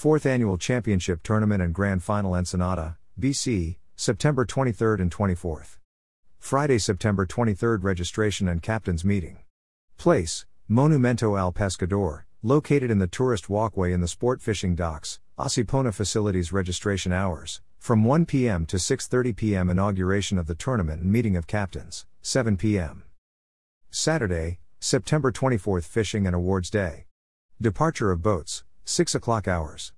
4th Annual Championship Tournament and Grand Final Ensenada, BC, September 23rd and 24th. Friday, September 23rd Registration and Captain's Meeting. Place, Monumento al Pescador, located in the tourist walkway in the sport fishing docks, Asipona Facilities Registration Hours, from 1 p.m. to 6.30 p.m. Inauguration of the tournament and meeting of captains, 7 p.m. Saturday, September 24th Fishing and Awards Day. Departure of boats, 6 o'clock hours.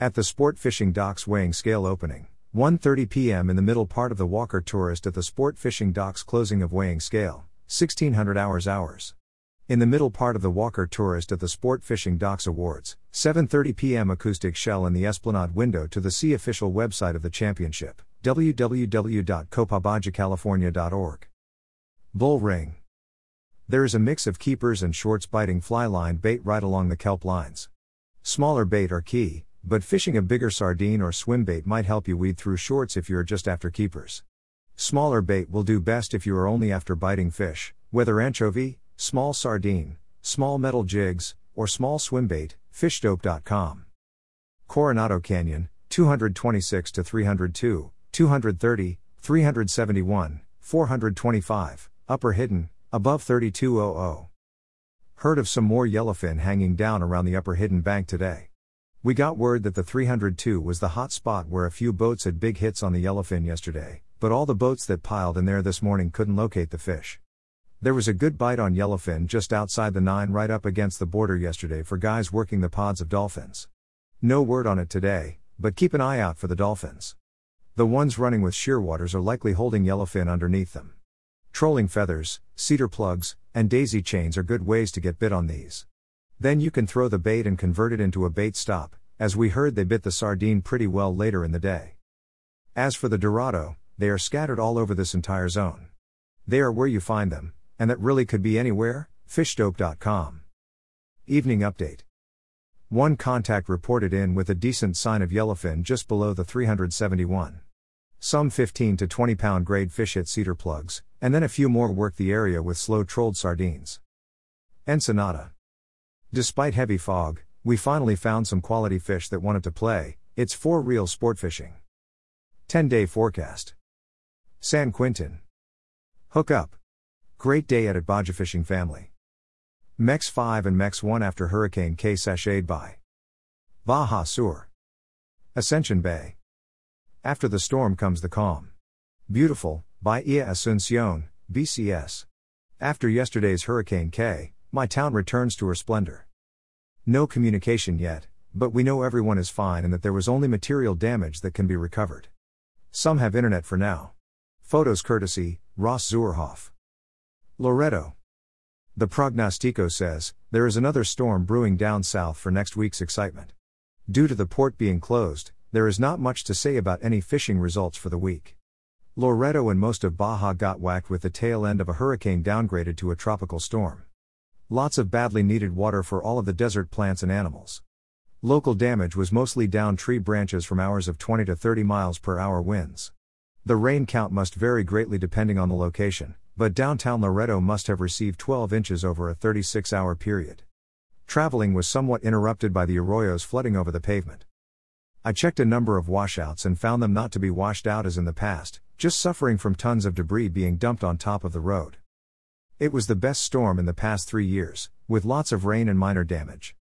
At the Sport Fishing Docks weighing scale opening, 1.30 p.m. in the middle part of the Walker Tourist at the Sport Fishing Docks closing of weighing scale, 1600 hours hours. In the middle part of the Walker Tourist at the Sport Fishing Docks Awards, 7:30 p.m. acoustic shell in the Esplanade window to the Sea official website of the championship, www.copabajacalifornia.org. Bull Ring. There is a mix of keepers and shorts biting fly line bait right along the kelp lines. Smaller bait are key, but fishing a bigger sardine or swim bait might help you weed through shorts if you are just after keepers. Smaller bait will do best if you are only after biting fish, whether anchovy, small sardine, small metal jigs, or small swimbait, fishdope.com. Coronado Canyon, 226 to 302, 230, 371, 425, Upper Hidden, above 3200. Heard of some more yellowfin hanging down around the Upper Hidden bank today. We got word that the 302 was the hot spot where a few boats had big hits on the yellowfin yesterday, but all the boats that piled in there this morning couldn't locate the fish. There was a good bite on yellowfin just outside the 9 right up against the border yesterday for guys working the pods of dolphins. No word on it today, but keep an eye out for the dolphins. The ones running with shearwaters are likely holding yellowfin underneath them. Trolling feathers, cedar plugs, and daisy chains are good ways to get bit on these. Then you can throw the bait and convert it into a bait stop, as we heard they bit the sardine pretty well later in the day. As for the Dorado, they are scattered all over this entire zone. They are where you find them, and that really could be anywhere, fishdope.com. Evening update. One contact reported in with a decent sign of yellowfin just below the 371. Some 15 to 20 pound grade fish hit cedar plugs, and then a few more worked the area with slow trolled sardines. Ensenada. Despite heavy fog, we finally found some quality fish that wanted to play, it's for real sport fishing. 10 day forecast. San Quintin. Hook up. Great day at Baja Fishing Family. MEX 5 and MEX 1 after Hurricane Kay sashayed by. Baja Sur. Ascension Bay. After the storm comes the calm. Beautiful, Bahia Asuncion, BCS. After yesterday's Hurricane Kay, my town returns to her splendor. No communication yet, but we know everyone is fine and that there was only material damage that can be recovered. Some have internet for now. Photos courtesy, Ross Zuerhoff. Loreto. The prognostico says, there is another storm brewing down south for next week's excitement. Due to the port being closed, there is not much to say about any fishing results for the week. Loreto and most of Baja got whacked with the tail end of a hurricane downgraded to a tropical storm. Lots of badly needed water for all of the desert plants and animals. Local damage was mostly down tree branches from hours of 20 to 30 miles per hour winds. The rain count must vary greatly depending on the location, but downtown Loreto must have received 12 inches over a 36 hour period. Traveling was somewhat interrupted by the arroyos flooding over the pavement. I checked a number of washouts and found them not to be washed out as in the past, just suffering from tons of debris being dumped on top of the road. It was the best storm in the past three years, with lots of rain and minor damage.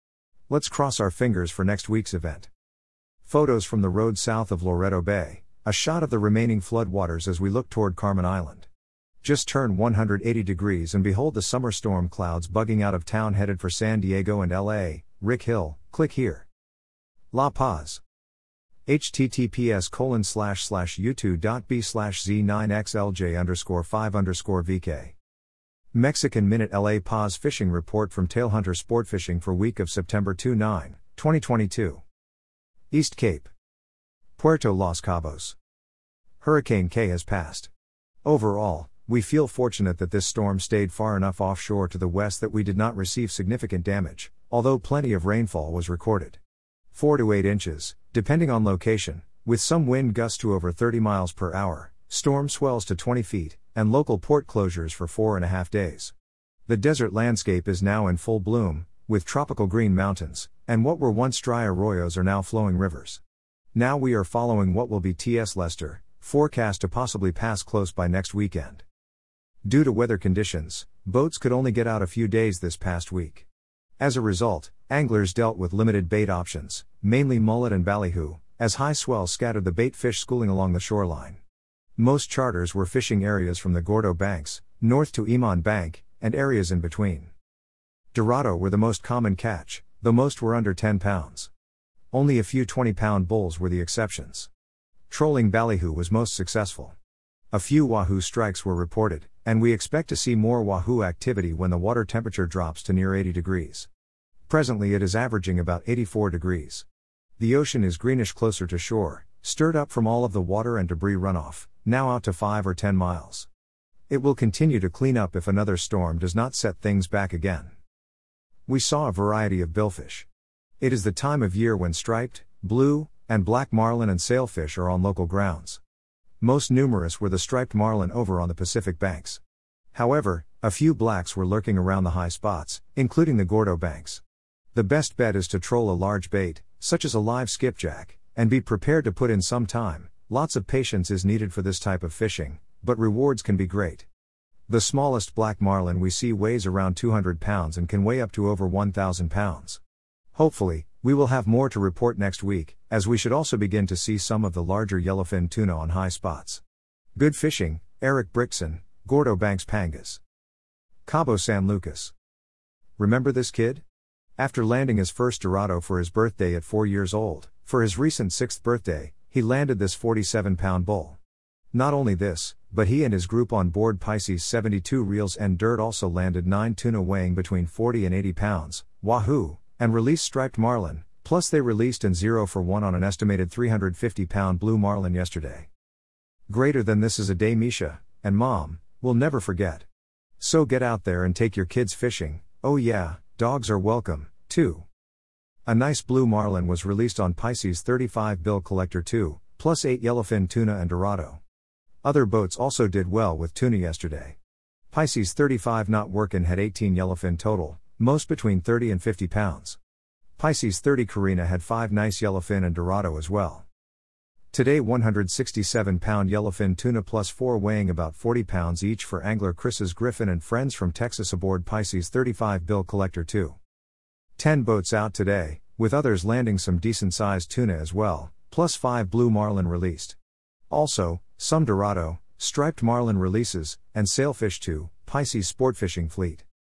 Let's cross our fingers for next week's event. Photos from the road south of Loreto Bay, a shot of the remaining floodwaters as we look toward Carmen Island. Just turn 180 degrees and behold the summer storm clouds bugging out of town headed for San Diego and LA. Rick Hill, click here. La Paz. Https colon slash slash u2.b slash z9xlj underscore 5 underscore vk. Mexican Minute LA Paz Fishing Report from Tailhunter Sport Fishing for week of September 2 9, 2022. East Cape. Puerto Los Cabos. Hurricane Kay has passed. Overall, we feel fortunate that this storm stayed far enough offshore to the west that we did not receive significant damage, although plenty of rainfall was recorded. 4 to 8 inches, depending on location, with some wind gusts to over 30 miles per hour, storm swells to 20 feet, and local port closures for four and a half days. The desert landscape is now in full bloom, with tropical green mountains, and what were once dry arroyos are now flowing rivers. Now we are following what will be TS Lester, forecast to possibly pass close by next weekend. Due to weather conditions, boats could only get out a few days this past week. As a result, anglers dealt with limited bait options, mainly mullet and ballyhoo, as high swells scattered the bait fish schooling along the shoreline. Most charters were fishing areas from the Gordo banks, north to Iman Bank, and areas in between. Dorado were the most common catch, though most were under 10 pounds. Only a few 20 pound bulls were the exceptions. Trolling ballyhoo was most successful. A few wahoo strikes were reported, and we expect to see more wahoo activity when the water temperature drops to near 80 degrees. Presently it is averaging about 84 degrees. The ocean is greenish closer to shore, stirred up from all of the water and debris runoff, now out to 5 or 10 miles. It will continue to clean up if another storm does not set things back again. We saw a variety of billfish. It is the time of year when striped, blue, and black marlin and sailfish are on local grounds. Most numerous were the striped marlin over on the Pacific banks. However, a few blacks were lurking around the high spots, including the Gordo banks. The best bet is to troll a large bait, such as a live skipjack, and be prepared to put in some time. Lots of patience is needed for this type of fishing, but rewards can be great. The smallest black marlin we see weighs around 200 pounds and can weigh up to over 1,000 pounds. Hopefully, we will have more to report next week, as we should also begin to see some of the larger yellowfin tuna on high spots. Good fishing, Eric Brictson, Gordo Banks Pangas. Cabo San Lucas. Remember this kid? After landing his first Dorado for his birthday at 4 years old, for his recent 6th birthday, he landed this 47 pound bull. Not only this, but he and his group on board Pisces 72 reels and dirt also landed 9 tuna weighing between 40 and 80 pounds, wahoo, and released striped marlin, plus they released and 0 for 1 on an estimated 350 pound blue marlin yesterday. Greater than this is a day Misha, and mom, will never forget. So get out there and take your kids fishing, oh yeah, Dogs are welcome, too. A nice blue marlin was released on Pisces 35 bill collector 2, plus 8 yellowfin tuna and dorado. Other boats also did well with tuna yesterday. Pisces 35 not workin' had 18 yellowfin total, most between 30 and 50 pounds. Pisces 30 Carina had 5 nice yellowfin and dorado as well. Today 167 pound yellowfin tuna plus 4 weighing about 40 pounds each for angler Chris's Griffin and friends from Texas aboard Pisces 35 bill collector 2. 10 boats out today, with others landing some decent sized tuna as well, plus 5 blue marlin released. Also, some dorado, striped marlin releases, and sailfish too, Pisces sport fishing fleet.